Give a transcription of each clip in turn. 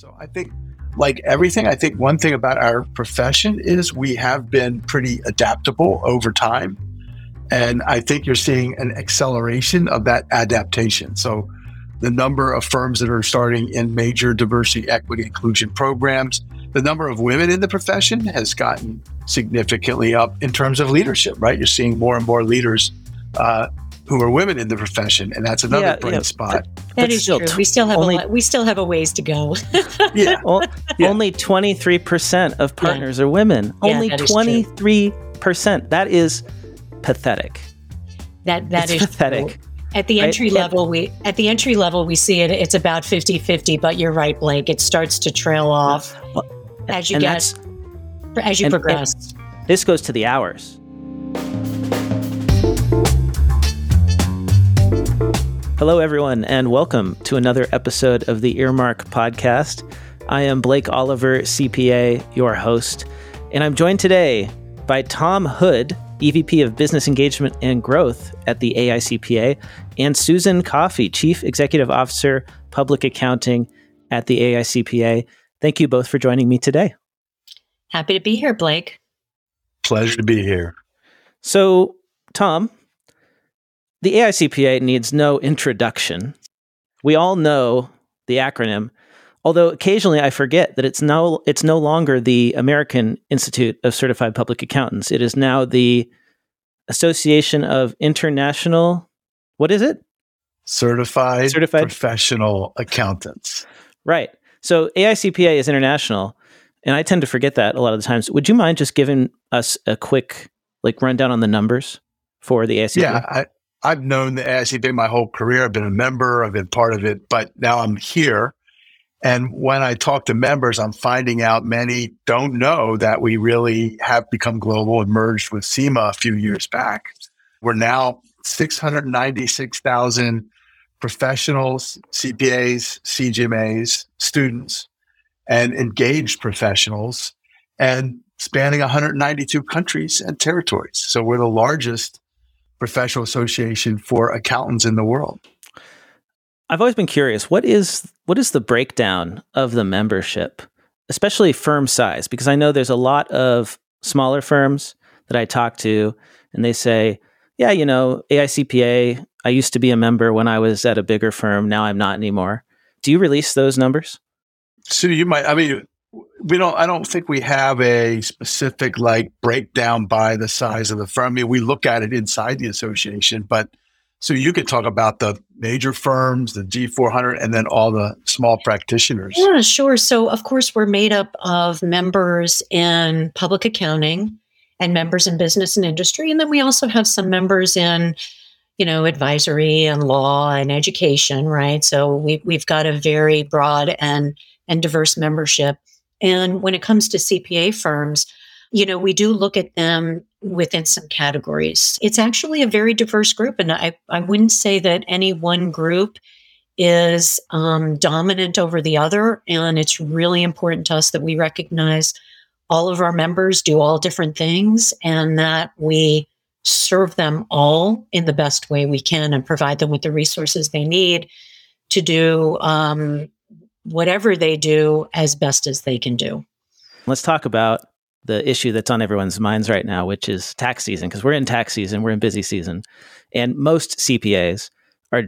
So I think, like everything, I think one thing about our profession is we have been pretty adaptable over time. And I think you're seeing an acceleration of that adaptation. So the number of firms that are starting in major diversity, equity, inclusion programs, the number of women in the profession has gotten significantly up in terms of leadership, right? You're seeing more and more leaders uh, who are women in the profession, and that's another yeah, bright yeah. spot. That is true. we still have only, a, we still have a ways to go. yeah. Well, yeah. only twenty three percent of partners are women. only twenty three percent. That is pathetic. That that it's is pathetic. True. At the entry right? level, we at the entry level we see it. It's about 50-50, but you're right, Blake. It starts to trail off as you get as you and, progress. And this goes to the hours. Hello, everyone, and welcome to another episode of the Earmark Podcast. I am Blake Oliver, CPA, your host, and I'm joined today by Tom Hood, EVP of Business Engagement and Growth at the AICPA, and Susan Coffey, Chief Executive Officer, Public Accounting at the AICPA. Thank you both for joining me today. Happy to be here, Blake. Pleasure to be here. So, Tom, the AICPA needs no introduction. We all know the acronym, although occasionally I forget that it's no it's no longer the American Institute of Certified Public Accountants. It is now the Association of International what is it? Certified, Certified Professional Accountants. Right. So AICPA is international, and I tend to forget that a lot of the times. Would you mind just giving us a quick like rundown on the numbers for the AICPA? Yeah, I, I've known the AICPA my whole career. I've been a member, I've been part of it, but now I'm here and when I talk to members, I'm finding out many don't know that we really have become global and merged with CIMA a few years back. We're now 696,000 professionals, CPAs, CGMAs, students, and engaged professionals, and spanning 192 countries and territories. So we're the largest professional association for accountants in the world. I've always been curious what is what is the breakdown of the membership, especially firm size? Because I know there's a lot of smaller firms that I talk to, and they say, "Yeah, you know, AICPA. I used to be a member when I was at a bigger firm. Now I'm not anymore." Do you release those numbers? So you might. I mean, we don't. I don't think we have a specific like breakdown by the size of the firm. I mean, we look at it inside the association, but so you could talk about the major firms, the G400, and then all the small practitioners. Yeah, sure. So, of course, we're made up of members in public accounting and members in business and industry. And then we also have some members in, you know, advisory and law and education, right? So we, we've got a very broad and, and diverse membership. And when it comes to CPA firms, you know, we do look at them within some categories. It's actually a very diverse group. And I, I wouldn't say that any one group is um, dominant over the other. And it's really important to us that we recognize all of our members do all different things and that we serve them all in the best way we can and provide them with the resources they need to do um, whatever they do as best as they can do. Let's talk about the issue that's on everyone's minds right now, which is tax season, because we're in tax season, we're in busy season, and most CPAs are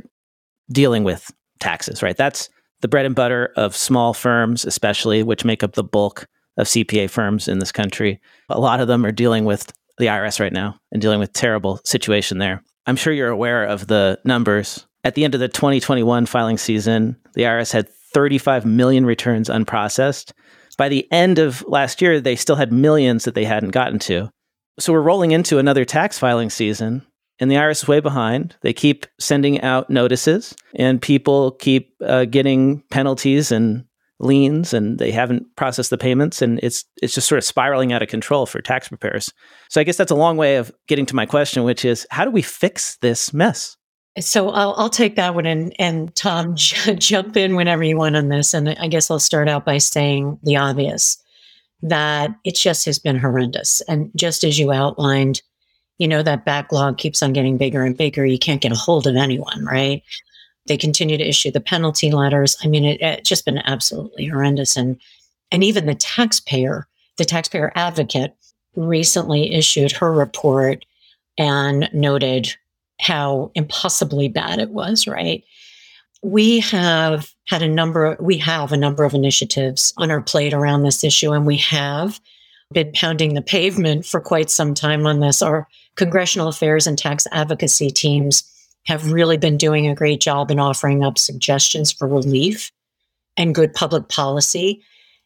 dealing with taxes, right? That's the bread and butter of small firms, especially, which make up the bulk of CPA firms in this country. A lot of them are dealing with the IRS right now and dealing with terrible situation there. I'm sure you're aware of the numbers. At the end of the 2021 filing season, the IRS had 35 million returns unprocessed by the end of last year, they still had millions that they hadn't gotten to. So we're rolling into another tax filing season, and the IRS is way behind. They keep sending out notices, and people keep uh, getting penalties and liens, and they haven't processed the payments, and it's it's just sort of spiraling out of control for tax preparers. So I guess that's a long way of getting to my question, which is how do we fix this mess? So I'll, I'll take that one and, and Tom, j- jump in whenever you want on this. And I guess I'll start out by saying the obvious that it just has been horrendous. And just as you outlined, you know, that backlog keeps on getting bigger and bigger. You can't get a hold of anyone, right? They continue to issue the penalty letters. I mean, it, it's just been absolutely horrendous. And and even the taxpayer, the taxpayer advocate, recently issued her report and noted how impossibly bad it was. Right? We have had a number. We have a number of initiatives on our plate around this issue, and we have been pounding the pavement for quite some time on this. Our congressional affairs and tax advocacy teams have really been doing a great job in offering up suggestions for relief and good public policy.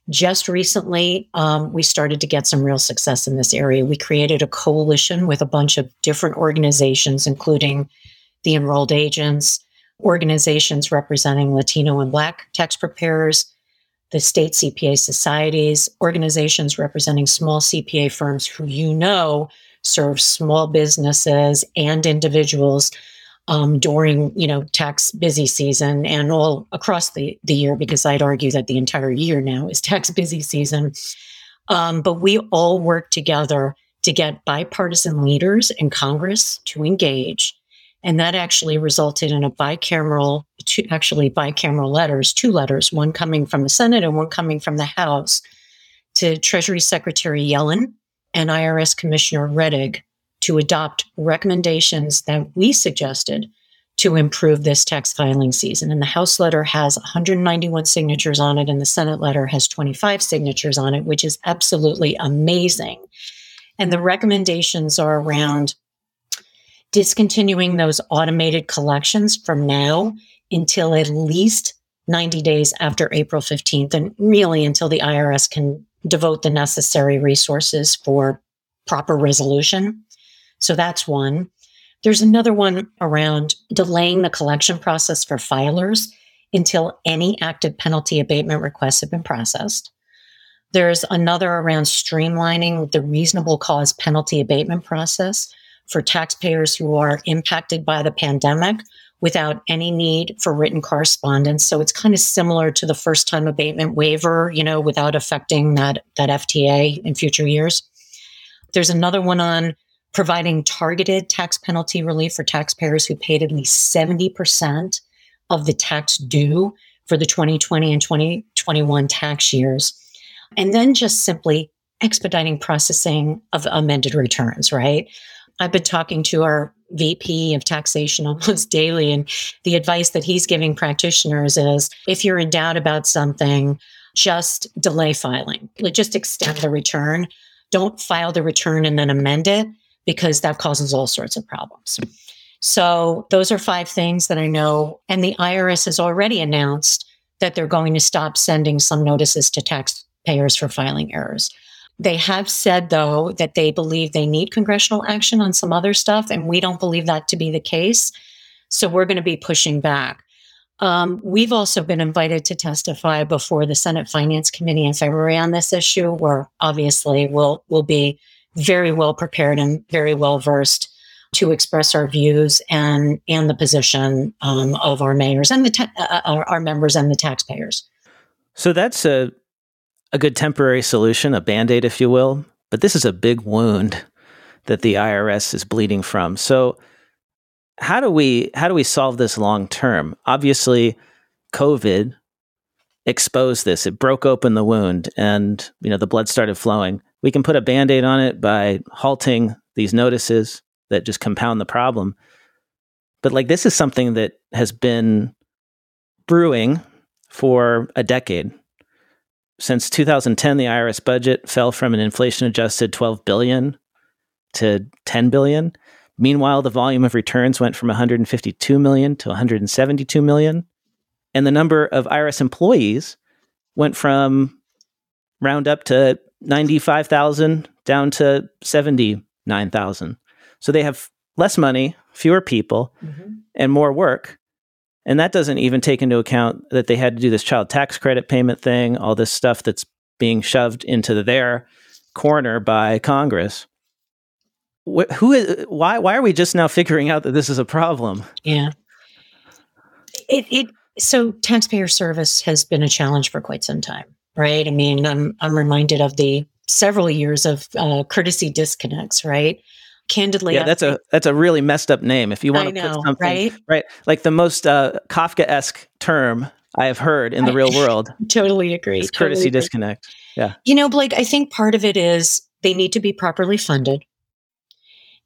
Just recently, um, we started to get some real success in this area. We created a coalition with a bunch of different organizations, including the enrolled agents, organizations representing Latino and Black tax preparers, the state CPA societies, organizations representing small CPA firms who you know serve small businesses and individuals um, during you know tax busy season and all across the, the year because I'd argue that the entire year now is tax busy season. Um, but we all work together to get bipartisan leaders in Congress to engage. And that actually resulted in a bicameral, two, actually bicameral letters, two letters, one coming from the Senate and one coming from the House to Treasury Secretary Yellen and IRS Commissioner Rettig to adopt recommendations that we suggested to improve this tax filing season. And the House letter has 191 signatures on it, and the Senate letter has 25 signatures on it, which is absolutely amazing. And the recommendations are around discontinuing those automated collections from now until at least 90 days after April 15th, and really until the IRS can devote the necessary resources for proper resolution. So that's one. There's another one around delaying the collection process for filers until any active penalty abatement requests have been processed. There's another around streamlining the reasonable cause penalty abatement process for taxpayers who are impacted by the pandemic without any need for written correspondence. So it's kind of similar to the first time abatement waiver, you know, without affecting that, that FTA in future years. There's another one on providing targeted tax penalty relief for taxpayers who paid at least 70% of the tax due for the 2020 and 2021 tax years. And then just simply expediting processing of amended returns, right? I've been talking to our VP of taxation almost daily, and the advice that he's giving practitioners is if you're in doubt about something, just delay filing, just extend the return. Don't file the return and then amend it because that causes all sorts of problems. So, those are five things that I know. And the IRS has already announced that they're going to stop sending some notices to taxpayers for filing errors. They have said, though, that they believe they need congressional action on some other stuff, and we don't believe that to be the case. So, we're going to be pushing back. Um, we've also been invited to testify before the Senate Finance Committee in February on this issue, where obviously we'll, we'll be very well prepared and very well versed to express our views and and the position um, of our mayors and the ta- uh, uh our members and the taxpayers. So that's a a good temporary solution, a band-aid if you will, but this is a big wound that the IRS is bleeding from. So how do we how do we solve this long term? Obviously, COVID exposed this. It broke open the wound and you know the blood started flowing. We can put a band-aid on it by halting these notices that just compound the problem. But like this is something that has been brewing for a decade. Since 2010 the IRS budget fell from an inflation adjusted 12 billion to 10 billion. Meanwhile, the volume of returns went from 152 million to 172 million and the number of IRS employees went from round up to 95,000 down to 79,000. So they have less money, fewer people, mm-hmm. and more work. And that doesn't even take into account that they had to do this child tax credit payment thing, all this stuff that's being shoved into their corner by Congress. Wh- who is, why, why are we just now figuring out that this is a problem? Yeah. It, it so taxpayer service has been a challenge for quite some time, right? I mean, I'm I'm reminded of the several years of uh, courtesy disconnects, right? candidly, yeah, that's a that's a really messed up name. If you want I to know, put something right? right, like the most uh, Kafka-esque term I have heard in the real world totally agree. is totally courtesy agree. disconnect. Yeah, you know, Blake, I think part of it is they need to be properly funded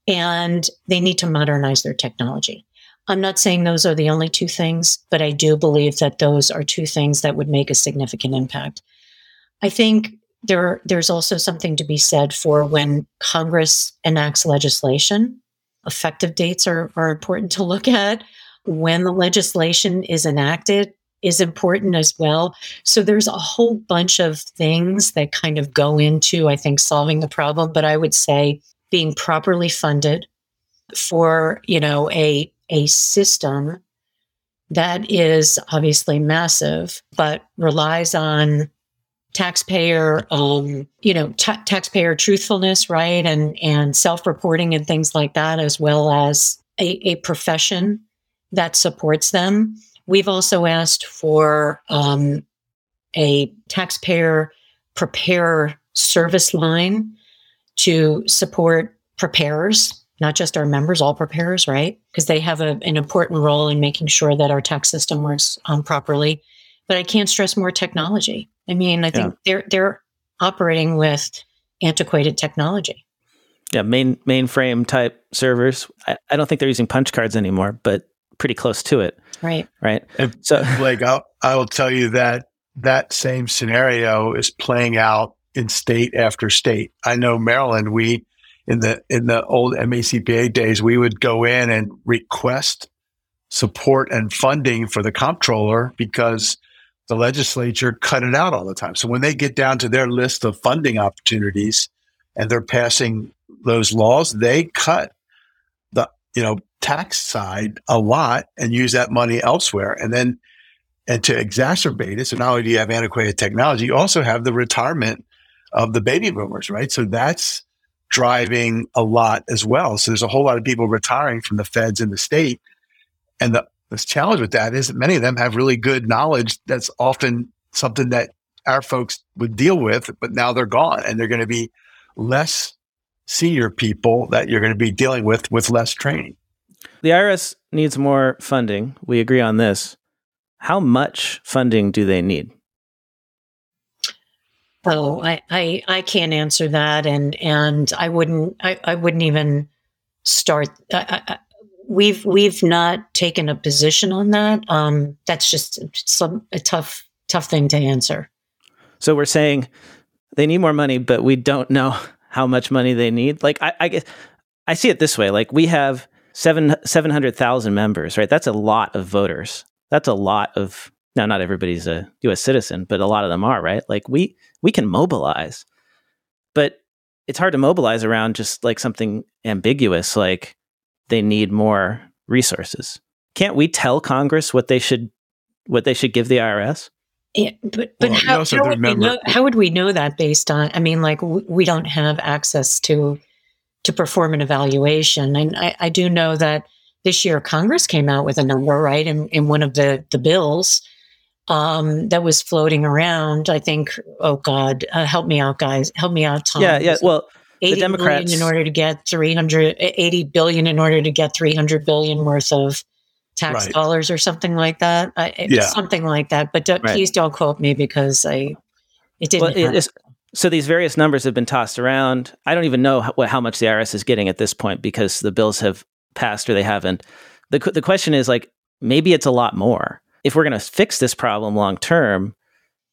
and they need to modernize their technology. I'm not saying those are the only two things, but I do believe that those are two things that would make a significant impact. I think there there's also something to be said for when Congress enacts legislation. Effective dates are, are important to look at. When the legislation is enacted is important as well. So there's a whole bunch of things that kind of go into, I think, solving the problem. But I would say being properly funded for, you know, a a system that is obviously massive, but relies on taxpayer, um, you know, ta- taxpayer truthfulness, right, and and self-reporting and things like that, as well as a, a profession that supports them. We've also asked for um, a taxpayer preparer service line to support preparers not just our members, all preparers, right? Because they have a, an important role in making sure that our tax system works um, properly. But I can't stress more technology. I mean, I think they're they're operating with antiquated technology. Yeah, main mainframe type servers. I, I don't think they're using punch cards anymore, but pretty close to it. Right. Right. And So Blake, I'll, I will tell you that that same scenario is playing out in state after state. I know Maryland, we in the in the old MACPA days, we would go in and request support and funding for the comptroller because the legislature cut it out all the time. So when they get down to their list of funding opportunities and they're passing those laws, they cut the you know tax side a lot and use that money elsewhere. And then and to exacerbate it, so not only do you have antiquated technology, you also have the retirement of the baby boomers, right? So that's driving a lot as well. So there's a whole lot of people retiring from the feds in the state. And the, the challenge with that is that many of them have really good knowledge that's often something that our folks would deal with, but now they're gone and they're going to be less senior people that you're going to be dealing with with less training. the IRS needs more funding. We agree on this. How much funding do they need? Oh, I, I I can't answer that, and and I wouldn't I, I wouldn't even start. I, I, we've we've not taken a position on that. Um, that's just some a tough tough thing to answer. So we're saying they need more money, but we don't know how much money they need. Like I, I guess I see it this way: like we have seven seven hundred thousand members, right? That's a lot of voters. That's a lot of now. Not everybody's a U.S. citizen, but a lot of them are, right? Like we we can mobilize, but it's hard to mobilize around just like something ambiguous, like they need more resources. Can't we tell Congress what they should what they should give the IRS? Yeah, but but Well, how, how have to would we know, how would we know that based on? I mean, like w- we don't have access to to perform an evaluation, and I, I do know that this year Congress came out with a number, right, in, in one of the the bills um, that was floating around. I think, oh God, uh, help me out, guys, help me out, Tom. yeah, yeah. Well, 80 billion Democrats- in order to get 300 eh, 80 billion in order to get 300 billion worth of tax Right. dollars or something like that I, eh, Yeah. something like that but don't, Right. please don't quote me because i it didn't Well, it so these various numbers have been tossed around. I don't even know how, how much the IRS is getting at this point because the bills have passed or they haven't. The the question is like maybe it's a lot more. If we're going to fix this problem long term,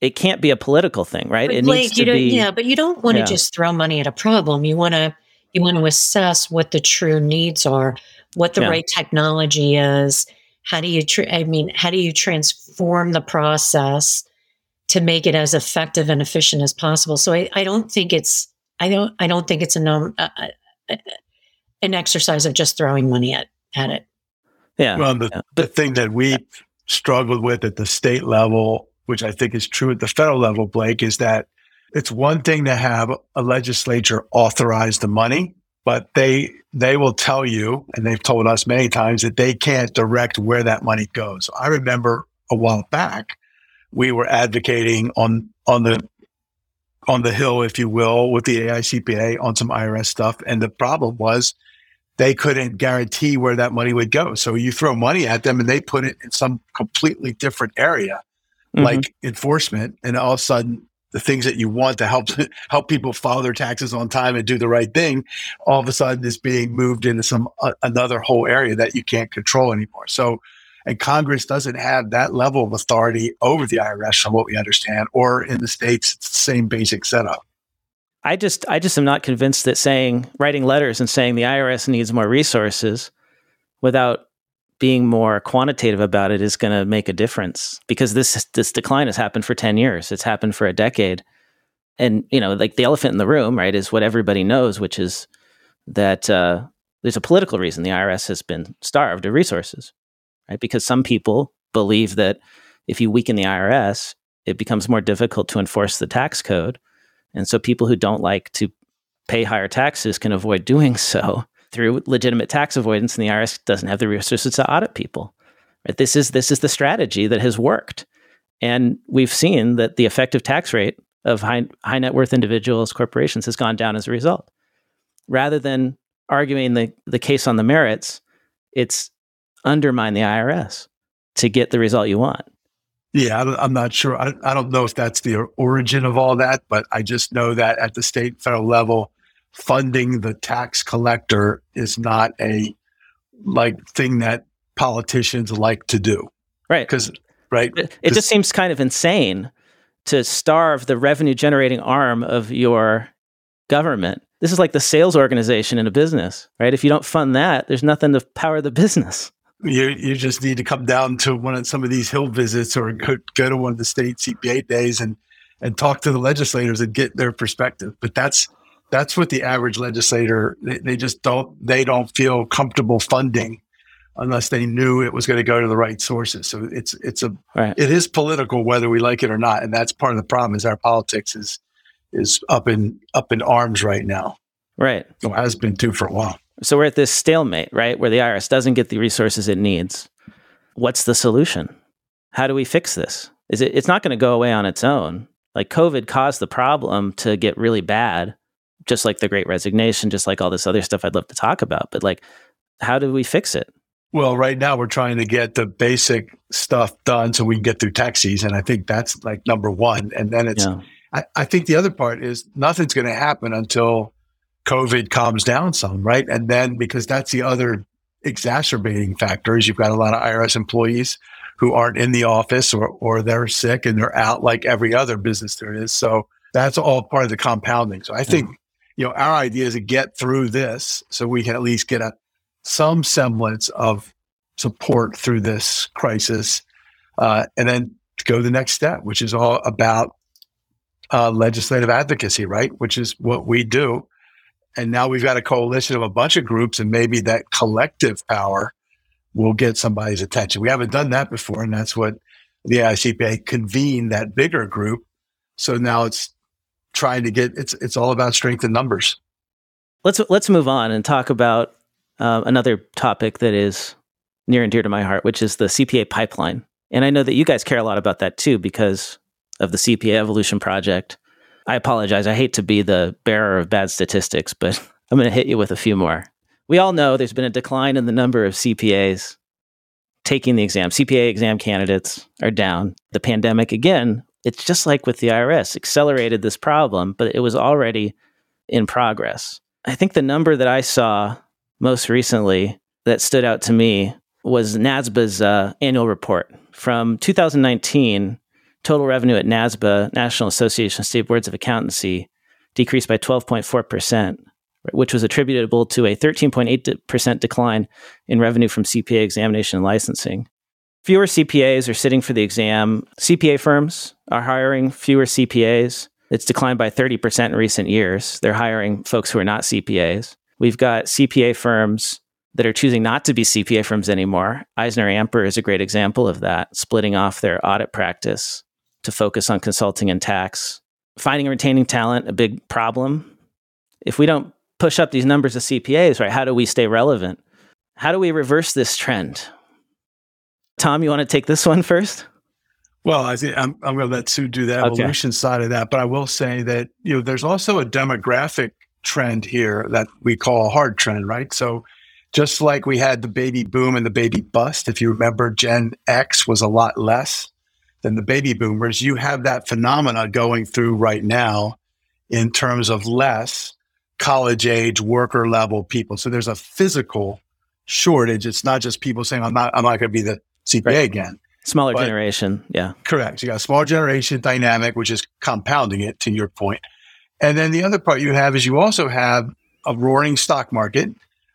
it can't be a political thing, right? But it Blake, needs to you don't, be. yeah but you don't want to Yeah. just throw money at a problem you want to you want to assess what the true needs are what the Yeah. right technology is how do you tr- i mean how do you transform the process to make it as effective and efficient as possible so i, I don't think it's i don't i don't think it's a num- uh, uh, an exercise of just throwing money at at it yeah. Well, the, yeah. the thing that we struggled with at the state level, which I think is true at the federal level, Blake, is that it's one thing to have a legislature authorize the money, but they they will tell you, and they've told us many times that they can't direct where that money goes. I remember a while back, we were advocating on on the on the hill, if you will, with the AICPA on some IRS stuff, and the problem was they couldn't guarantee where that money would go. So you throw money at them and they put it in some completely different area, mm-hmm. like enforcement, and all of a sudden the things that you want to help help people file their taxes on time and do the right thing, all of a sudden is being moved into some uh, another whole area that you can't control anymore. So, and Congress doesn't have that level of authority over the IRS, from what we understand, or in the states, it's the same basic setup. I just I just am not convinced that saying writing letters and saying the IRS needs more resources without being more quantitative about it is going to make a difference because this this decline has happened for 10 years. It's happened for a decade. And you know like the elephant in the room right is what everybody knows which is that uh, there's a political reason the irs has been starved of resources right? Because some people believe that if you weaken the irs it becomes more difficult to enforce the tax code. And so people who don't like to pay higher taxes can avoid doing so through legitimate tax avoidance, and the IRS doesn't have the resources to audit people. Right? This is this is the strategy that has worked, and we've seen that the effective tax rate of high high net worth individuals, corporations, has gone down as a result. Rather than arguing the the case on the merits, it's undermine the IRS to get the result you want. Yeah, I'm not sure. I, I don't know if that's the origin of all that, but I just know that at the state federal level, funding the tax collector is not a like thing that politicians like to do. Right. Because right. It, it just seems kind of insane to starve the revenue generating arm of your government. This is like the sales organization in a business, right? If you don't fund that, there's nothing to power the business. You you just need to come down to one of some of these hill visits or go, go to one of the state CPA days and and talk to the legislators and get their perspective. But that's that's what the average legislator they, they just don't they don't feel comfortable funding unless they knew it was going to go to the right sources. So it's it's a right. it is political whether we like it or not, and that's part of the problem. Is our politics is is up in up in arms right now. Right, it has been too for a while. So we're at this stalemate, right, where the IRS doesn't get the resources it needs. What's the solution? How do we fix this? Is it? It's not going to go away on its own. Like COVID caused the problem to get really bad just like the great resignation, just like all this other stuff I'd love to talk about. But like, how do we fix it? Well, right now we're trying to get the basic stuff done so we can get through tax season. I think that's like number one. And then it's, yeah. I, I think the other part is nothing's going to happen until COVID calms down some, right? And then because that's the other exacerbating factor is you've got a lot of IRS employees who aren't in the office or, or they're sick and they're out like every other business there is. So that's all part of the compounding. So I think you know, our idea is to get through this so we can at least get a some semblance of support through this crisis, uh, and then go the next step, which is all about uh, legislative advocacy, right? Which is what we do. And now we've got a coalition of a bunch of groups, and maybe that collective power will get somebody's attention. We haven't done that before, and that's what the AICPA convened that bigger group. So now it's trying to get it's it's all about strength in numbers. Let's let's move on and talk about uh, another topic that is near and dear to my heart, which is the CPA pipeline. And I know that you guys care a lot about that too because of the CPA Evolution Project. I apologize. I hate to be the bearer of bad statistics, but I'm going to hit you with a few more. We all know there's been a decline in the number of CPAs taking the exam. CPA exam candidates are down. The pandemic, again, it's just like with the IRS, accelerated this problem, but it was already in progress. I think the number that I saw most recently that stood out to me was NASBA's uh, annual report from 2019. Total revenue at NASBA, National Association of State Boards of Accountancy, decreased by 12.4%, which was attributable to a 13.8% decline in revenue from CPA examination and licensing. Fewer CPAs are sitting for the exam. CPA firms are hiring fewer CPAs. It's declined by 30% in recent years. They're hiring folks who are not CPAs. We've got CPA firms that are choosing not to be CPA firms anymore. EisnerAmper is a great example of that, splitting off their audit practice to focus on consulting and tax. Finding and retaining talent, a big problem. If we don't push up these numbers of CPAs, right, how do we stay relevant? How do we reverse this trend? Tom, you want to take this one first? Well, I think I'm, I'm going to let Sue do the evolution okay. side of that, but I will say that you know there's also a demographic trend here that we call a hard trend, right? So just like we had the baby boom and the baby bust. If you remember, Gen X was a lot less than the baby boomers. You have that phenomena going through right now in terms of less college age worker level people. So there's a physical shortage. It's not just people saying, I'm not, I'm not going to be the CPA right. again. Smaller but, generation. Yeah. Correct. You got a small generation dynamic, which is compounding it to your point. And then the other part you have is you also have a roaring stock market.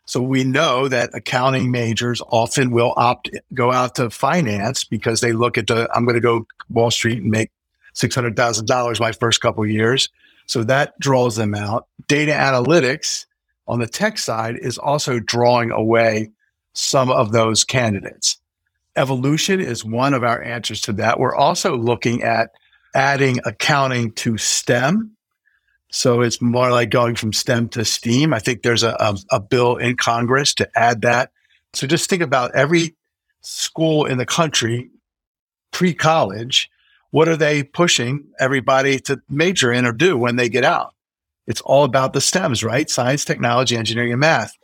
So we know that accounting majors often will opt go out to finance because they look at the I'm going to go Wall Street and make six hundred thousand dollars my first couple years. So that draws them out. Data analytics on the tech side is also drawing away some of those candidates. Evolution is one of our answers to that. We're also looking at adding accounting to STEM. So it's more like going from STEM to STEAM. I think there's a, a, a bill in Congress to add that. So just think about every school in the country pre college what are they pushing everybody to major in or do when they get out? It's all about the STEMs, right? Science, technology, engineering, and math.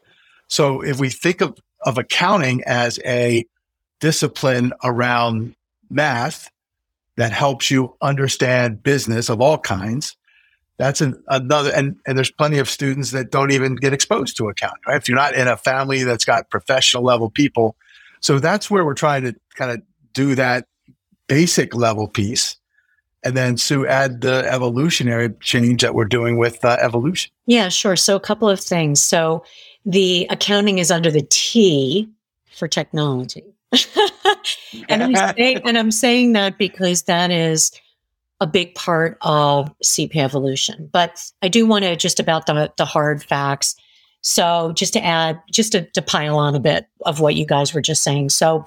So if we think of, of accounting as a discipline around math that helps you understand business of all kinds, that's an, another, and, and there's plenty of students that don't even get exposed to accounting, right? If you're not in a family that's got professional level people. So that's where we're trying to kind of do that basic level piece. And then Sue, add the evolutionary change that we're doing with uh, evolution. Yeah, sure. So a couple of things. So the accounting is under the T for technology. and, I'm saying, and I'm saying that because that is a big part of CP evolution. But I do want to just about the, the hard facts. So just to add, just to, to pile on a bit of what you guys were just saying. So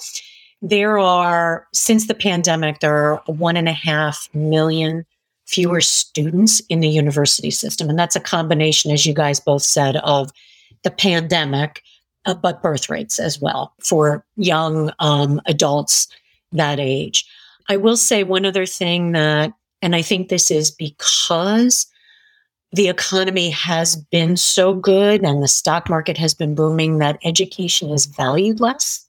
there are, since the pandemic, there are one and a half million fewer students in the university system. And that's a combination, as you guys both said, of the pandemic, uh, but birth rates as well for young um, adults that age. I will say one other thing that, and I think this is because the economy has been so good and the stock market has been booming that education is valued less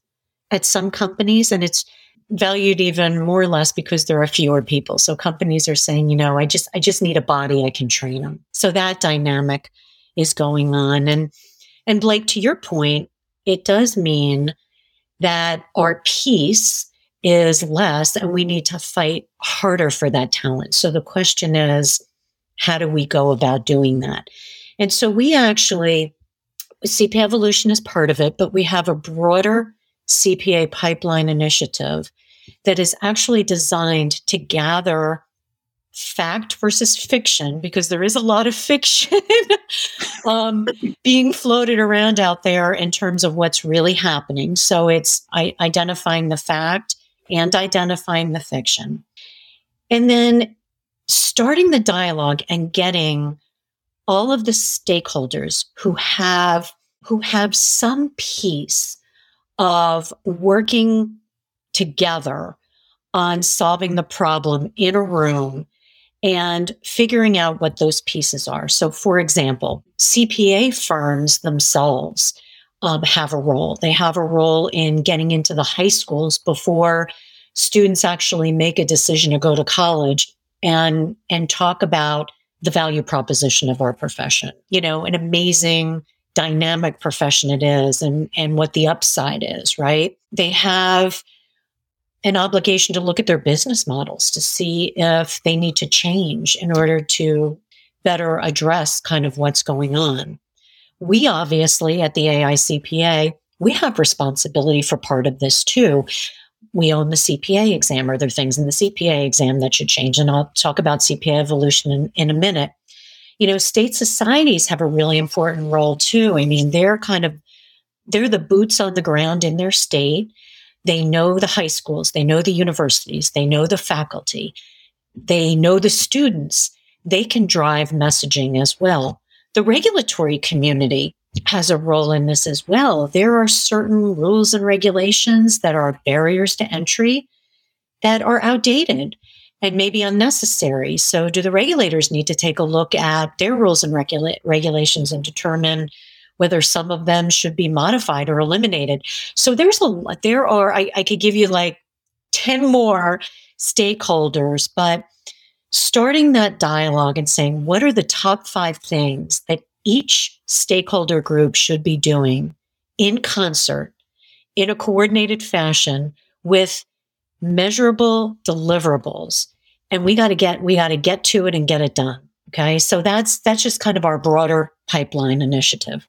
at some companies and it's valued even more or less because there are fewer people. So companies are saying, you know, I just I just need a body I can train them. So that dynamic is going on and and Blake to your point, it does mean that our piece is less and we need to fight harder for that talent. So the question is how do we go about doing that? And so we actually CPA Evolution is part of it, but we have a broader CPA pipeline initiative that is actually designed to gather fact versus fiction because there is a lot of fiction um, being floated around out there in terms of what's really happening. So it's I- identifying the fact and identifying the fiction. And then starting the dialogue and getting all of the stakeholders who have who have some piece of working together on solving the problem in a room and figuring out what those pieces are. So, for example, CPA firms themselves um, have a role. They have a role in getting into the high schools before students actually make a decision to go to college and and talk about the value proposition of our profession. You know, an amazing dynamic profession it is and, and what the upside is, right? They have an obligation to look at their business models to see if they need to change in order to better address kind of what's going on. We obviously at the AICPA, we have responsibility for part of this too. We own the CPA exam. Are there things in the CPA exam that should change? And I'll talk about CPA evolution in, in a minute you know, state societies have a really important role too. I mean, they're kind of they're the boots on the ground in their state. They know the high schools, they know the universities, they know the faculty, they know the students. They can drive messaging as well. The regulatory community has a role in this as well. There are certain rules and regulations that are barriers to entry that are outdated and maybe unnecessary. So, do the regulators need to take a look at their rules and regula- regulations and determine whether some of them should be modified or eliminated. So there's a there are I, I could give you like 10 more stakeholders, but starting that dialogue and saying what are the top five things that each stakeholder group should be doing in concert in a coordinated fashion with measurable deliverables? And we got to get we got to get to it and get it done okay? So that's that's just kind of our broader pipeline initiative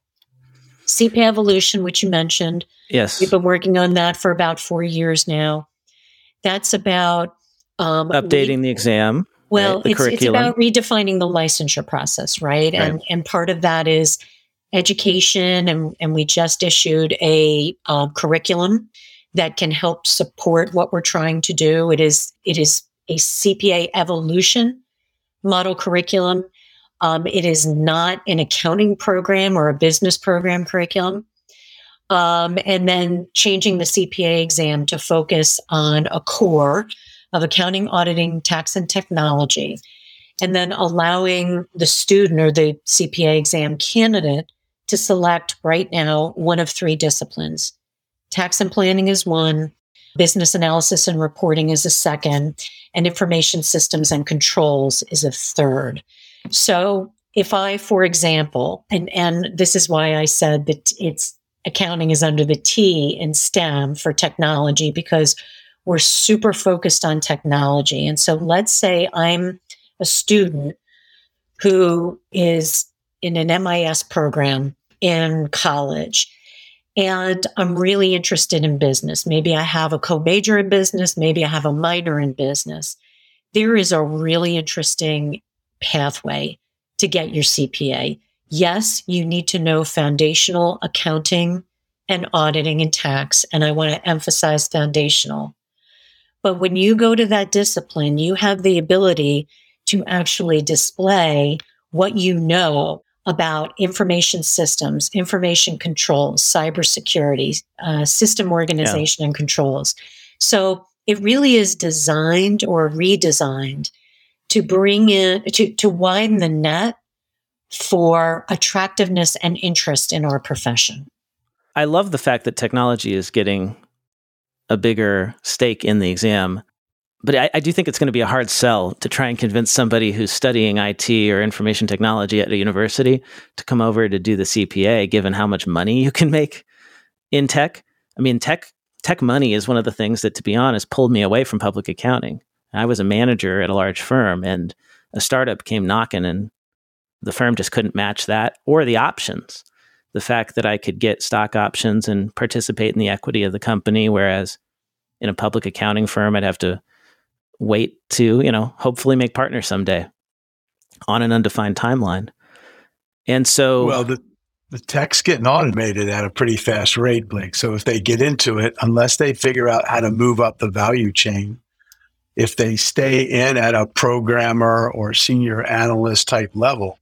cpa evolution which you mentioned yes we've been working on that for about four years now that's about um, updating the exam well right? it's, it's about redefining the licensure process right, right. and and part of that is education, and, and we just issued a uh, curriculum that can help support what we're trying to do. It is it is a CPA evolution model curriculum. Um, it is not an accounting program or a business program curriculum. Um, and then changing the CPA exam to focus on a core of accounting, auditing, tax, and technology. And then allowing the student or the CPA exam candidate to select right now one of three disciplines. Tax and planning is one, business analysis and reporting is a second, and information systems and controls is a third. So if I, for example, and, and this is why I said that it's accounting is under the T in STEM for technology, because we're super focused on technology. And so let's say I'm a student who is in an MIS program in college. And I'm really interested in business. Maybe I have a co major in business. Maybe I have a minor in business. There is a really interesting pathway to get your CPA. Yes, you need to know foundational accounting and auditing and tax. And I want to emphasize foundational. But when you go to that discipline, you have the ability to actually display what you know about information systems, information controls, cybersecurity, uh, system organization yeah. and controls. So it really is designed or redesigned to bring in, to, to widen the net for attractiveness and interest in our profession. I love the fact that technology is getting a bigger stake in the exam but I, I, do think it's going to be a hard sell to try and convince somebody who's studying IT or information technology at a university to come over to do the CPA, given how much money you can make in tech. I mean, tech tech money is one of the things that, to be honest, pulled me away from public accounting. I was a manager at a large firm, and a startup came knocking, and the firm just couldn't match that or the options. The fact that I could get stock options and participate in the equity of the company, whereas in a public accounting firm, I'd have to wait to, you know, hopefully make partners someday on an undefined timeline. And so Well, the the tech's getting automated at a pretty fast rate, Blake. So if they get into it, unless they figure out how to move up the value chain, if they stay in at a programmer or senior analyst type level,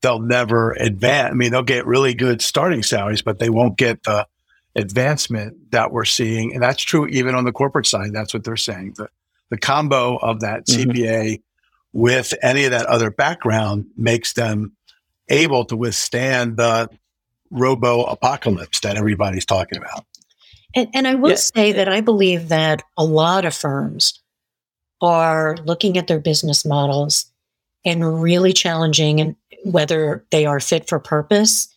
they'll never advance. I mean, they'll get really good starting salaries, but they won't get the advancement that we're seeing. And that's true even on the corporate side. That's what they're saying. The the combo of that mm-hmm. CPA with any of that other background makes them able to withstand the robo apocalypse that everybody's talking about. And, and I will yeah. say that I believe that a lot of firms are looking at their business models and really challenging whether they are fit for purpose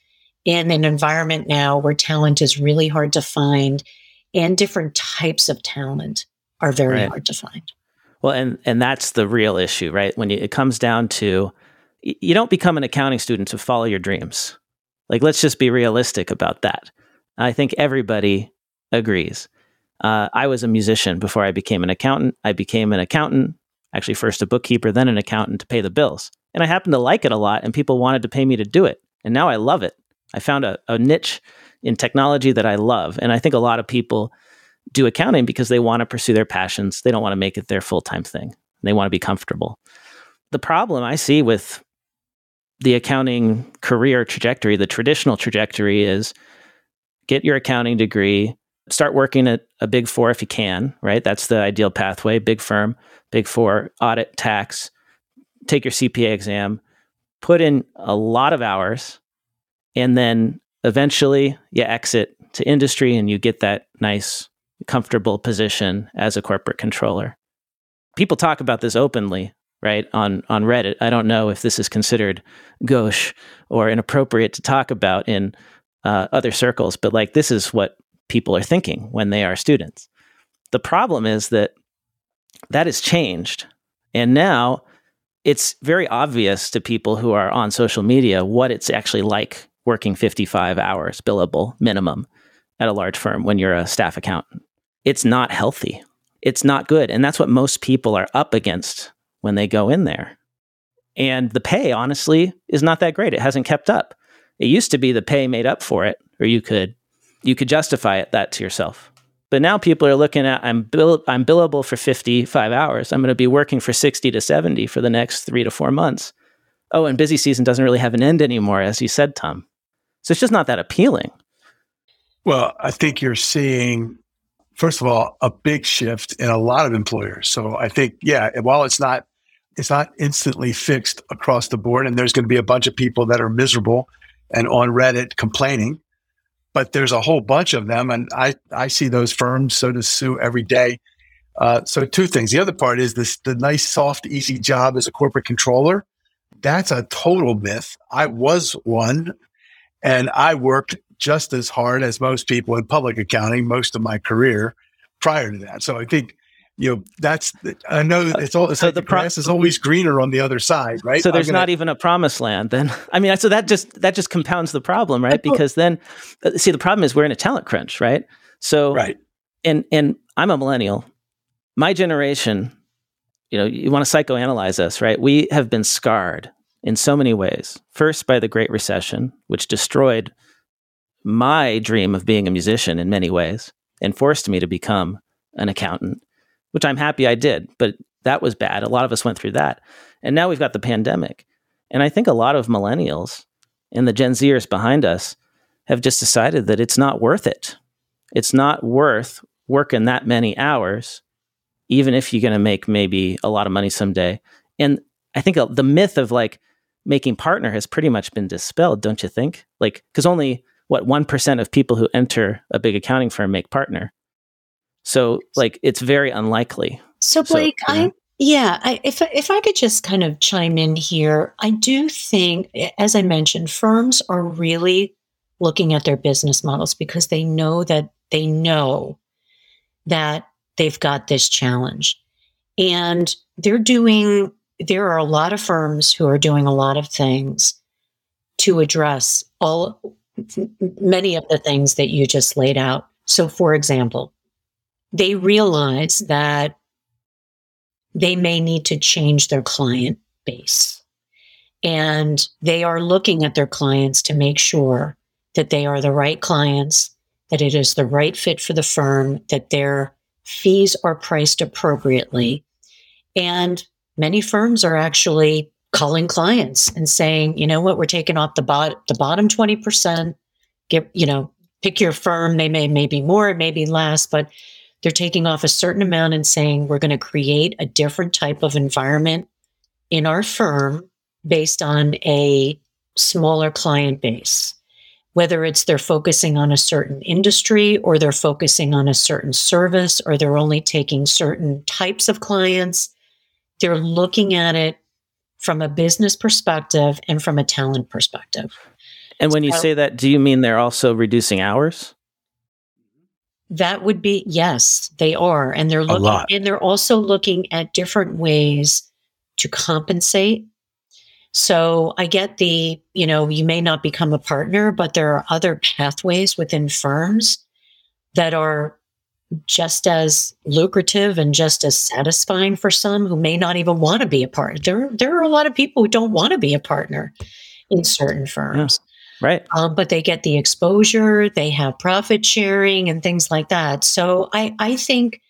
in an environment now where talent is really hard to find and different types of talent are very right. hard to find. Well, and and that's the real issue, right? When you, it comes down to you don't become an accounting student to follow your dreams. Like, let's just be realistic about that. I think everybody agrees. Uh, I was a musician before I became an accountant. I became an accountant, actually, first a bookkeeper, then an accountant to pay the bills. And I happened to like it a lot, and people wanted to pay me to do it. And now I love it. I found a, a niche in technology that I love. And I think a lot of people do accounting because they want to pursue their passions. They don't want to make it their full time thing. They want to be comfortable. The problem I see with the accounting career trajectory, the traditional trajectory is get your accounting degree, start working at a big four if you can, right? That's the ideal pathway. Big firm, big four, audit, tax, take your CPA exam, put in a lot of hours, and then eventually you exit to industry and you get that nice, comfortable position as a corporate controller. People talk about this openly, right? On on Reddit. I don't know if this is considered gauche or inappropriate to talk about in uh, other circles, but like this is what people are thinking when they are students. The problem is that that has changed. And now it's very obvious to people who are on social media what it's actually like working 55 hours billable minimum at a large firm when you're a staff accountant. It's not healthy. It's not good. And that's what most people are up against when they go in there. And the pay, honestly, is not that great. It hasn't kept up. It used to be the pay made up for it, or you could you could justify it that to yourself. But now people are looking at I'm bill, I'm billable for 55 hours. I'm going to be working for 60 to 70 for the next 3 to 4 months. Oh, and busy season doesn't really have an end anymore as you said, Tom. So it's just not that appealing. Well, I think you're seeing first of all a big shift in a lot of employers. So I think yeah, while it's not it's not instantly fixed across the board and there's going to be a bunch of people that are miserable and on Reddit complaining but there's a whole bunch of them, and I I see those firms. So does Sue every day. Uh, so two things. The other part is this: the nice, soft, easy job as a corporate controller. That's a total myth. I was one, and I worked just as hard as most people in public accounting most of my career prior to that. So I think you know that's i know it's all it's so like the, pro- grass is always greener on the other side right? So there's gonna, not even a promised land then. I mean so that just that just compounds the problem right? Because then uh, see the problem is we're in a talent crunch right? So right. and and i'm a millennial. My generation you know you want to psychoanalyze us right? We have been scarred in so many ways. First by the great recession which destroyed my dream of being a musician in many ways and forced me to become an accountant which I'm happy I did, but that was bad. A lot of us went through that. And now we've got the pandemic. And I think a lot of millennials and the Gen Zers behind us have just decided that it's not worth it. It's not worth working that many hours, even if you're going to make maybe a lot of money someday. And I think uh, the myth of like making partner has pretty much been dispelled, don't you think? Like, because only what 1% of people who enter a big accounting firm make partner. So like it's very unlikely. So Blake, so, I mhm. yeah, I, if if I could just kind of chime in here, I do think, as I mentioned, firms are really looking at their business models because they know that they know that they've got this challenge, and they're doing. There are a lot of firms who are doing a lot of things to address all many of the things that you just laid out. So, for example, they realize that they may need to change their client base. And they are looking at their clients to make sure that they are the right clients, that it is the right fit for the firm, that their fees are priced appropriately. And many firms are actually calling clients and saying, you know what, we're taking off the, bot- the bottom 20%, get, you know, pick your firm. They may, maybe more, it may be less, but they're taking off a certain amount and saying, we're going to create a different type of environment in our firm based on a smaller client base. Whether it's they're focusing on a certain industry or they're focusing on a certain service or they're only taking certain types of clients, they're looking at it from a business perspective and from a talent perspective. And when so, you say that, do you mean they're also reducing hours? That would be yes, they are, and they're looking, and they're also looking at different ways to compensate. So I get the, you know, you may not become a partner, but there are other pathways within firms that are just as lucrative and just as satisfying for some who may not even want to be a partner. There, there are a lot of people who don't want to be a partner in certain firms. Right. Um, but they get the exposure, they have profit sharing and things like that. So I, I think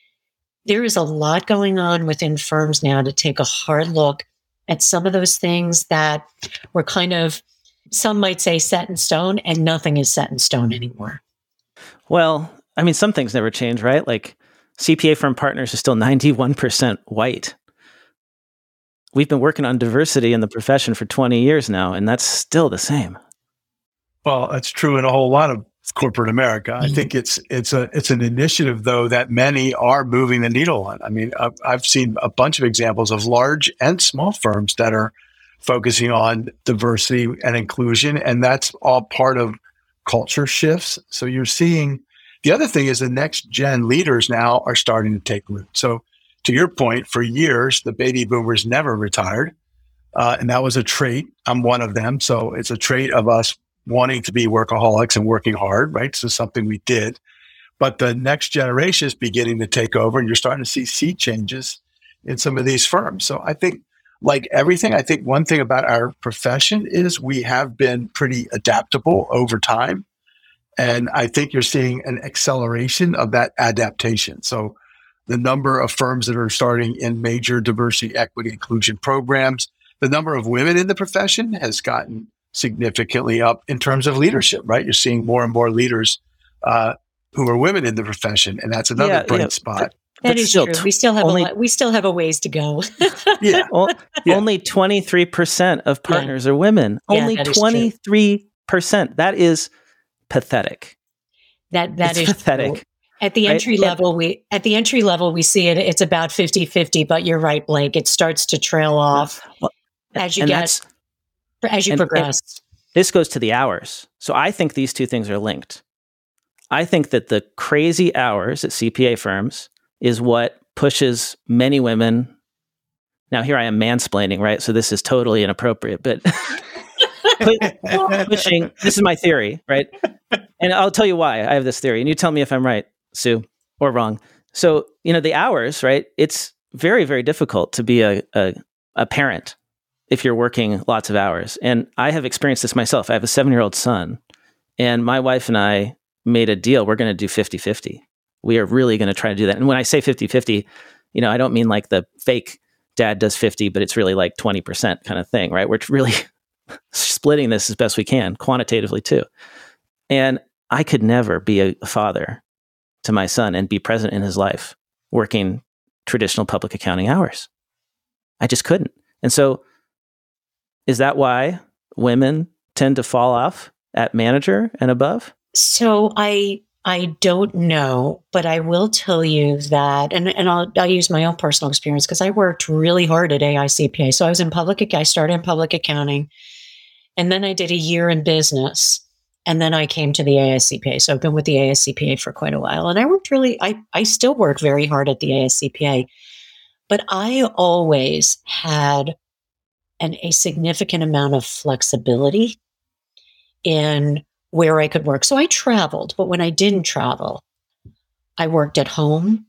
there is a lot going on within firms now to take a hard look at some of those things that were kind of, some might say set in stone, and nothing is set in stone anymore. Well, I mean, some things never change, right? Like CPA firm partners are still 91% white. We've been working on diversity in the profession for 20 years now, and that's still the same. Well, that's true in a whole lot of corporate America. I mm-hmm. think it's it's a it's an initiative though that many are moving the needle on. I mean, I've, I've seen a bunch of examples of large and small firms that are focusing on diversity and inclusion, and that's all part of culture shifts. So you're seeing the other thing is the next gen leaders now are starting to take root. So to your point, for years the baby boomers never retired. Uh, and that was a trait. I'm one of them. So it's a trait of us wanting to be workaholics and working hard, right? So something we did. But the next generation is beginning to take over, and you're starting to see sea changes in some of these firms. So I think, like everything, I think one thing about our profession is we have been pretty adaptable over time. And I think you're seeing an acceleration of that adaptation. So the number of firms that are starting in major diversity, equity, inclusion programs, the number of women in the profession has gotten significantly up in terms of leadership, right? You're seeing more and more leaders uh, who are women in the profession, and that's another yeah, bright yeah, spot. That is true. we still have only, a we still have a ways to go. yeah. Well, yeah. only twenty three percent of partners are women. only twenty three percent. That is pathetic. That that it's is pathetic. True. At the entry right? level, we at the entry level we see it. It's about 50-50, but you're right, Blake. It starts to trail off well, as you get as you and, progress. And this goes to the hours. So I think these two things are linked. I think that the crazy hours at CPA firms is what pushes many women. Now, here I am mansplaining, right? So this is totally inappropriate, but pushing, this is my theory, right? And I'll tell you why I have this theory. And you tell me if I'm right, Sue, or wrong. So, you know, the hours, right? It's very, very difficult to be a, a, a parent if you're working lots of hours. And I have experienced this myself. I have a seven year old son, and my wife and I made a deal. We're going to do 50 50. We are really going to try to do that. And when I say 50 50, you know, I don't mean like the fake dad does 50, but it's really like 20% kind of thing, right? We're really splitting this as best we can, quantitatively too. And I could never be a father to my son and be present in his life working traditional public accounting hours. I just couldn't. And so is that why women tend to fall off at manager and above? So I I don't know, but I will tell you that, and, and I'll, I'll use my own personal experience because I worked really hard at AICPA. So I was in public, I started in public accounting, and then I did a year in business, and then I came to the AICPA. So I've been with the AICPA for quite a while, and I worked really, I, I still work very hard at the AICPA, but I always had and a significant amount of flexibility in where I could work. So I traveled, but when I didn't travel, I worked at home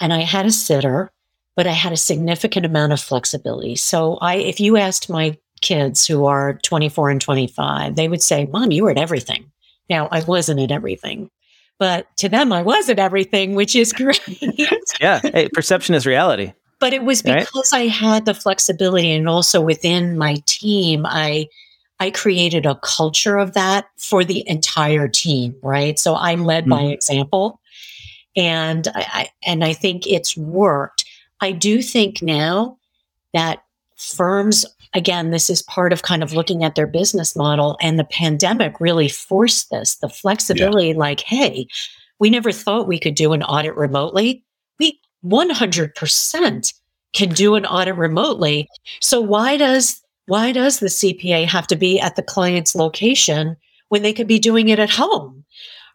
and I had a sitter, but I had a significant amount of flexibility. So I if you asked my kids who are 24 and 25, they would say, "Mom, you were at everything." Now, I wasn't at everything. But to them, I was at everything, which is great. yeah. Hey, perception is reality but it was because right? I had the flexibility and also within my team, I I created a culture of that for the entire team, right? So I led mm-hmm. by example. And I, I and I think it's worked. I do think now that firms again this is part of kind of looking at their business model and the pandemic really forced this the flexibility yeah. like hey we never thought we could do an audit remotely we 100% can do an audit remotely. So why does why does the CPA have to be at the client's location when they could be doing it at home?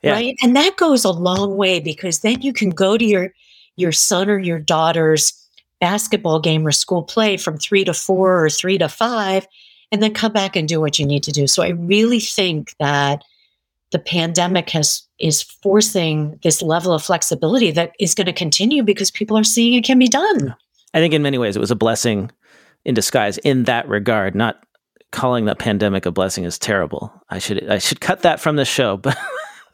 Yeah. Right? And that goes a long way because then you can go to your your son or your daughter's basketball game or school play from 3 to 4 or 3 to 5 and then come back and do what you need to do. So I really think that the pandemic has is forcing this level of flexibility that is going to continue because people are seeing it can be done. I think in many ways it was a blessing in disguise in that regard. Not calling the pandemic a blessing is terrible. I should I should cut that from the show, but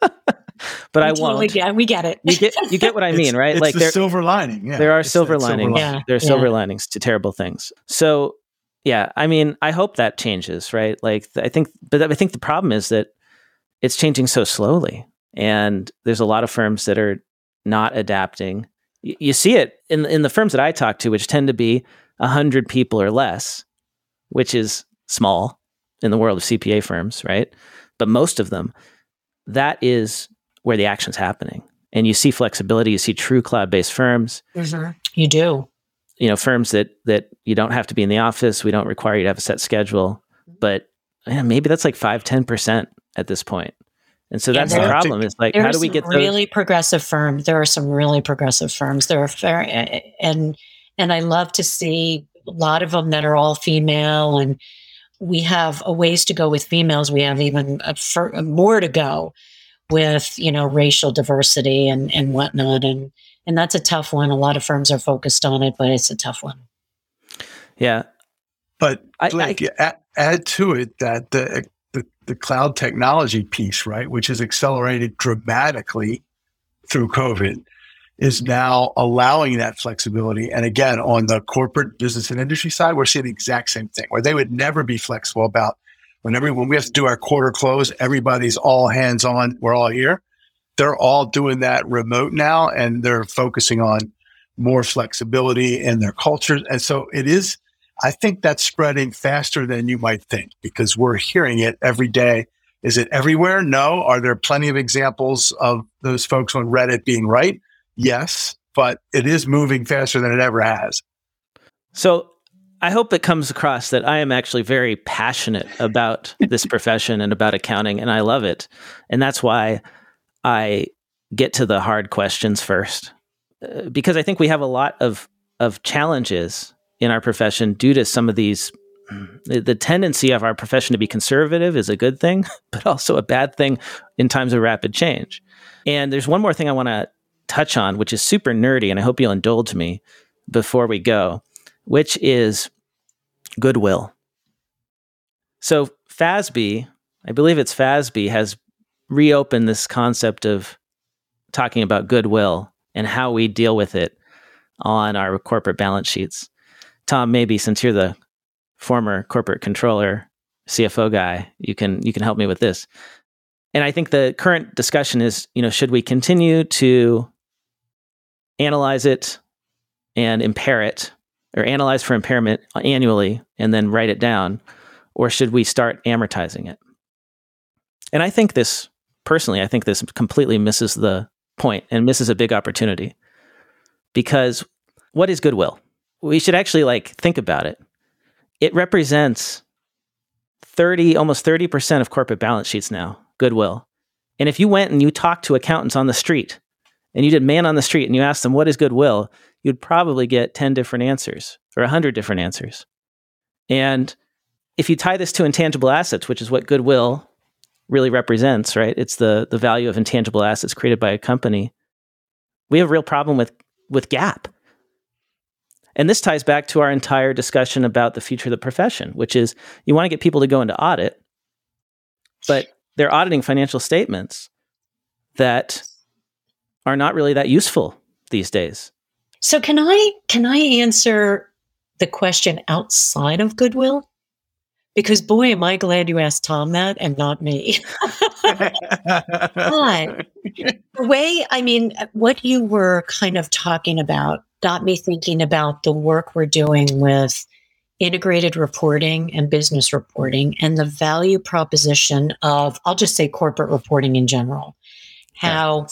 but I won't. Yeah, we get it. you get you get what I mean, right? It's like the there, silver lining. Yeah, there are silver linings. Silver Yeah, there are yeah. silver linings to terrible things. So yeah, I mean, I hope that changes, right? Like I think, but I think the problem is that it's changing so slowly. And there's a lot of firms that are not adapting. Y- you see it in in the firms that I talk to, which tend to be hundred people or less, which is small in the world of CPA firms, right? but most of them, that is where the action's happening. And you see flexibility, you see true cloud-based firms. Mm-hmm. You do. You know, firms that that you don't have to be in the office, we don't require you to have a set schedule, but man, maybe that's like 5 10% at this point. And so that's yeah, the problem. Is like, how do we get really progressive firms? There are some really progressive firms. There are fair, eh, eh, and and I love to see a lot of them that are all female, and we have a ways to go with females. We have even a, a uh, more to go with you know racial diversity and and whatnot, and and that's a tough one. A lot of firms are focused on it, but it's a tough one. Yeah, but Blake, I, I, add, add to it that the the, cloud technology piece, right, which has accelerated dramatically through COVID, is now allowing that flexibility. And again, on the corporate business and industry side, we're seeing the exact same thing where they would never be flexible about when we have to do our quarter close, everybody's all hands on, we're all here. They're all doing that remote now and they're focusing on more flexibility in their cultures. And so it is I think that's spreading faster than you might think because we're hearing it every day. Is it everywhere? No. Are there plenty of examples of those folks on Reddit being right? Yes, but it is moving faster than it ever has. So I hope it comes across that I am actually very passionate about this profession and about accounting, and I love it. And that's why I get to the hard questions first, uh, because I think we have a lot of of challenges in our profession due to some of these the tendency of our profession to be conservative is a good thing, but also a bad thing in times of rapid change. And there's one more thing I want to touch on, which is super nerdy, and I hope you'll indulge me before we go, which is goodwill. So, FASB, I believe it's FASB, has reopened this concept of talking about goodwill and how we deal with it on our corporate balance sheets. Tom, maybe since you're the former corporate controller, CFO guy, you can you can help me with this. And I think the current discussion is, you know, should we continue to analyze it and impair it or analyze for impairment annually and then write it down or should we start amortizing it? And I think this personally, I think this completely misses the point and misses a big opportunity. Because what is goodwill? We should actually like think about it. It represents 30 almost 30% of corporate balance sheets now, goodwill. And if you went and you talked to accountants on the street and you did man on the street and you asked them what is goodwill, you'd probably get 10 different answers or 100 different answers. And if you tie this to intangible assets, which is what goodwill really represents, right? It's the the value of intangible assets created by a company. We have a real problem with with GAAP. And this ties back to our entire discussion about the future of the profession, which is you want to get people to go into audit, but they're auditing financial statements that are not really that useful these days. So can I can I answer the question outside of goodwill? Because boy, am I glad you asked Tom that and not me. but the way, I mean, what you were kind of talking about got me thinking about the work we're doing with integrated reporting and business reporting and the value proposition of, I'll just say corporate reporting in general. How, yeah.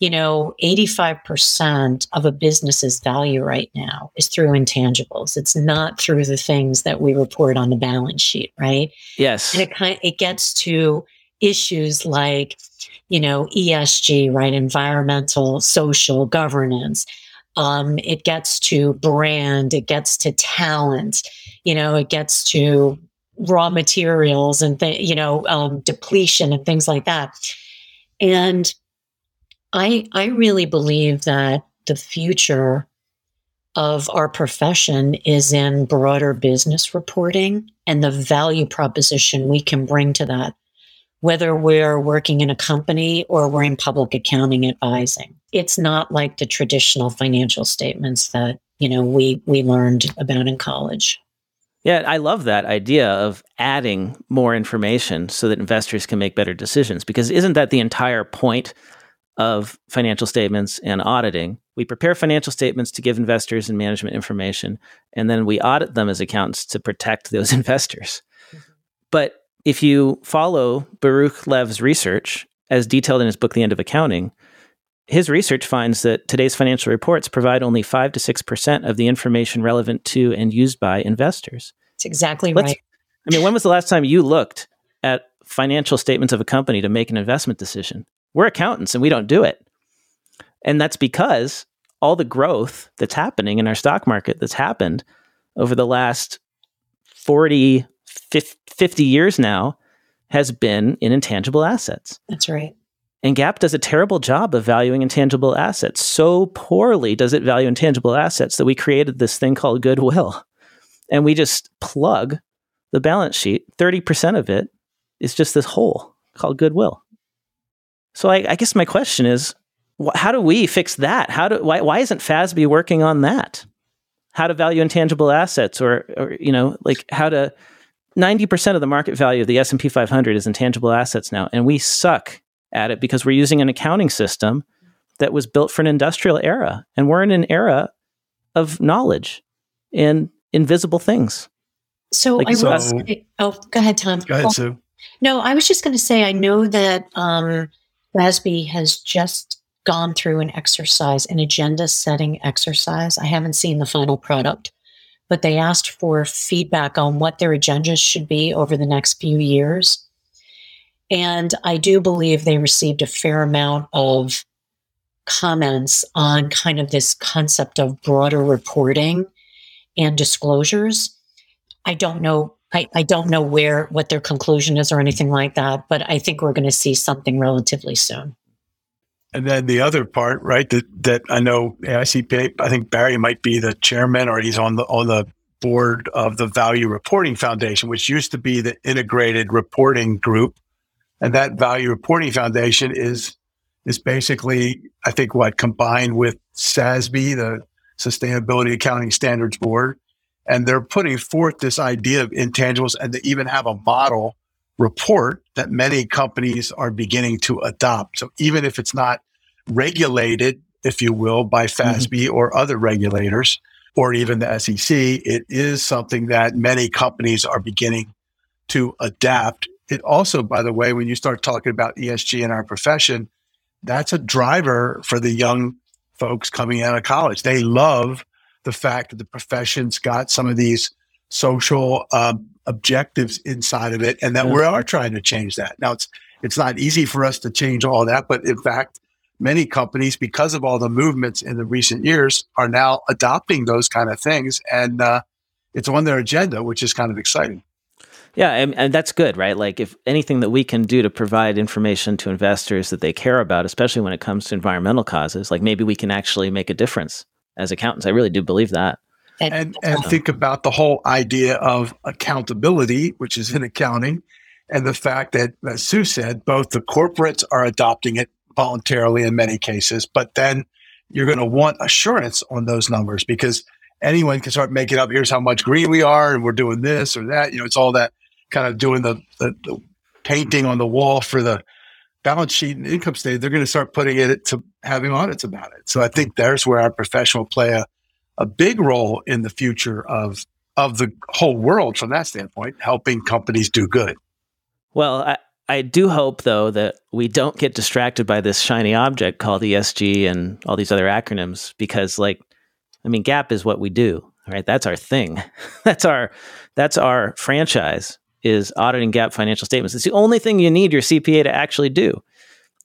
you know, 85% of a business's value right now is through intangibles. It's not through the things that we report on the balance sheet, right? Yes. And it kind it gets to issues like, you know, ESG, right? Environmental, social, governance um, it gets to brand, it gets to talent, you know, it gets to raw materials and th- you know um, depletion and things like that. And I I really believe that the future of our profession is in broader business reporting and the value proposition we can bring to that whether we're working in a company or we're in public accounting advising. It's not like the traditional financial statements that, you know, we we learned about in college. Yeah, I love that idea of adding more information so that investors can make better decisions because isn't that the entire point of financial statements and auditing? We prepare financial statements to give investors and management information and then we audit them as accountants to protect those investors. Mm-hmm. But if you follow Baruch Lev's research, as detailed in his book, The End of Accounting, his research finds that today's financial reports provide only 5 to 6% of the information relevant to and used by investors. That's exactly Let's, right. I mean, when was the last time you looked at financial statements of a company to make an investment decision? We're accountants and we don't do it. And that's because all the growth that's happening in our stock market that's happened over the last 40, 50 years now has been in intangible assets. That's right. And GAAP does a terrible job of valuing intangible assets. So poorly does it value intangible assets that we created this thing called goodwill. And we just plug the balance sheet. 30% of it is just this hole called goodwill. So I, I guess my question is wh- how do we fix that? How do, why, why isn't FASB working on that? How to value intangible assets or, or you know, like how to 90% of the market value of the S&P 500 is intangible assets now and we suck at it because we're using an accounting system that was built for an industrial era. And we're in an era of knowledge and invisible things. So like I so, was, oh, go ahead, Tom. Go ahead, Sue. No, I was just going to say, I know that um, FASB has just gone through an exercise, an agenda setting exercise. I haven't seen the final product, but they asked for feedback on what their agendas should be over the next few years. And I do believe they received a fair amount of comments on kind of this concept of broader reporting and disclosures. I don't know. I, I don't know where what their conclusion is or anything like that, but I think we're going to see something relatively soon. And then the other part, right? That that I know AICPA. I think Barry might be the chairman, or he's on the on the board of the Value Reporting Foundation, which used to be the Integrated Reporting Group, and that Value Reporting Foundation is is basically, I think, what combined with SASB, the Sustainability Accounting Standards Board, and they're putting forth this idea of intangibles, and they even have a model report that many companies are beginning to adopt. So even if it's not regulated, if you will, by FASB mm-hmm. or other regulators, or even the SEC, it is something that many companies are beginning to adapt it also, by the way, when you start talking about ESG in our profession, that's a driver for the young folks coming out of college. They love the fact that the profession's got some of these social um, objectives inside of it, and that yeah. we are trying to change that. Now, it's it's not easy for us to change all that, but in fact, many companies, because of all the movements in the recent years, are now adopting those kind of things, and uh, it's on their agenda, which is kind of exciting. Yeah, and, and, that's good, right? Like, if anything that we can do to provide information to investors that they care about, especially when it comes to environmental causes, like maybe we can actually make a difference as accountants. I really do believe that. And, and think about the whole idea of accountability, which is in accounting, and the fact that, as Sue said, both the corporates are adopting it voluntarily in many cases, but then you're going to want assurance on those numbers because anyone can start making up here's how much green we are and we're doing this or that you know it's all that kind of doing the, the, the painting on the wall for the balance sheet and income statement, they're going to start putting it to having audits about it. So I think there's where our professional play a, a big role in the future of of the whole world from that standpoint, helping companies do good. Well, I, I do hope though that we don't get distracted by this shiny object called ESG and all these other acronyms because like I mean GAAP is what we do, right? That's our thing. that's our that's our franchise is auditing GAAP financial statements. It's the only thing you need your CPA to actually do.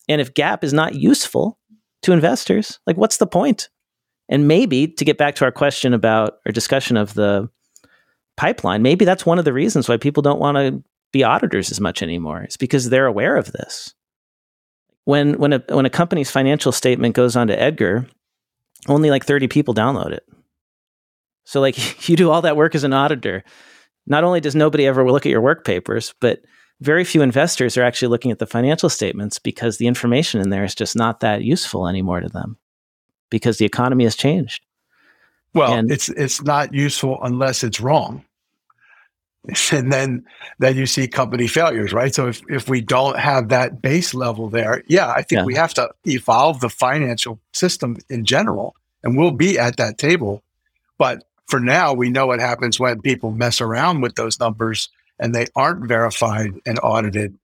And if GAAP is not useful to investors, like what's the point? And maybe to get back to our question about our discussion of the pipeline, maybe that's one of the reasons why people don't want to be auditors as much anymore. It's because they're aware of this. When when a when a company's financial statement goes onto Edgar, only like 30 people download it. So like you do all that work as an auditor not only does nobody ever look at your work papers, but very few investors are actually looking at the financial statements because the information in there is just not that useful anymore to them because the economy has changed. Well, and, it's it's not useful unless it's wrong. And then then you see company failures, right? So if, if we don't have that base level there, yeah, I think yeah. we have to evolve the financial system in general and we'll be at that table. But for now, we know what happens when people mess around with those numbers and they aren't verified and audited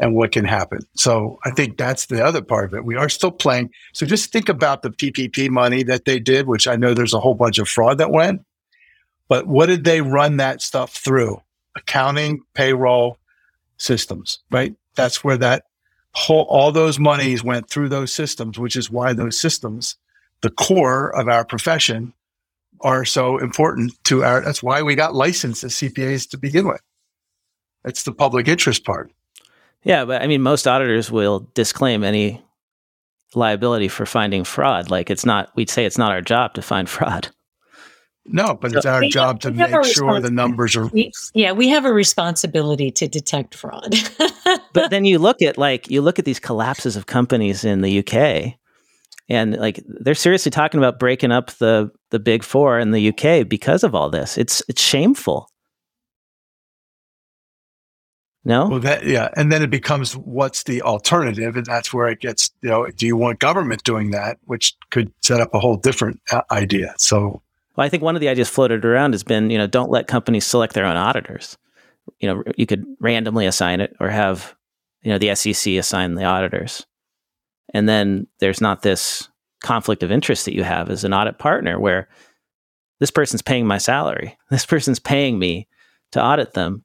and what can happen. So I think that's the other part of it. We are still playing. So just think about the PPP money that they did, which I know there's a whole bunch of fraud that went. But what did they run that stuff through? Accounting, payroll, systems, right? That's where that whole, all those monies went through those systems, which is why those systems, the core of our profession, are so important to our. That's why we got licensed as CPAs to begin with. It's the public interest part. Yeah, but I mean, most auditors will disclaim any liability for finding fraud. Like it's not, we'd say it's not our job to find fraud. No, but it's our job to make sure the numbers are. We, yeah, we have a responsibility to detect fraud. but then you look at like you look at these collapses of companies in the UK, and like they're seriously talking about breaking up the the big four in the UK because of all this. It's it's shameful. No. Well, that yeah, and then it becomes what's the alternative, and that's where it gets. You know, do you want government doing that, which could set up a whole different uh, idea? So well, I think one of the ideas floated around has been, you know, don't let companies select their own auditors. You know, you could randomly assign it or have, you know, the SEC assign the auditors. And then there's not this conflict of interest that you have as an audit partner where this person's paying my salary. This person's paying me to audit them.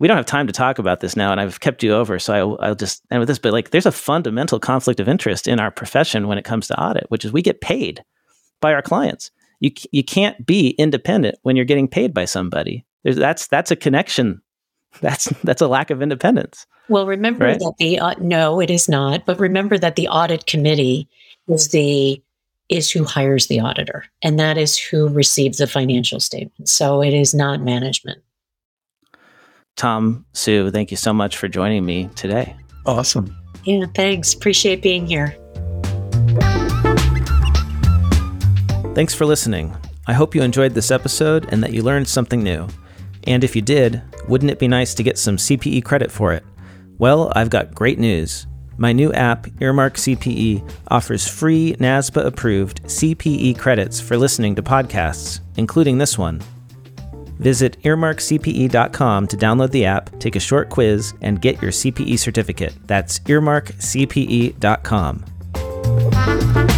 We don't have time to talk about this now, and I've kept you over, so I'll, I'll just end with this. But like, there's a fundamental conflict of interest in our profession when it comes to audit, which is we get paid by our clients you you can't be independent when you're getting paid by somebody. There's, that's that's a connection. That's that's a lack of independence. Well, remember right? that the uh, no, it is not. But remember that the audit committee is the is who hires the auditor, and that is who receives the financial statement. So it is not management. Tom, Sue, thank you so much for joining me today. Awesome. Yeah, thanks. Appreciate being here. Thanks for listening. I hope you enjoyed this episode and that you learned something new. And if you did, wouldn't it be nice to get some CPE credit for it? Well, I've got great news. My new app, Earmark CPE, offers free NASBA approved CPE credits for listening to podcasts, including this one. Visit earmarkcpe.com to download the app, take a short quiz, and get your CPE certificate. That's earmarkcpe.com.